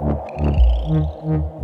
Música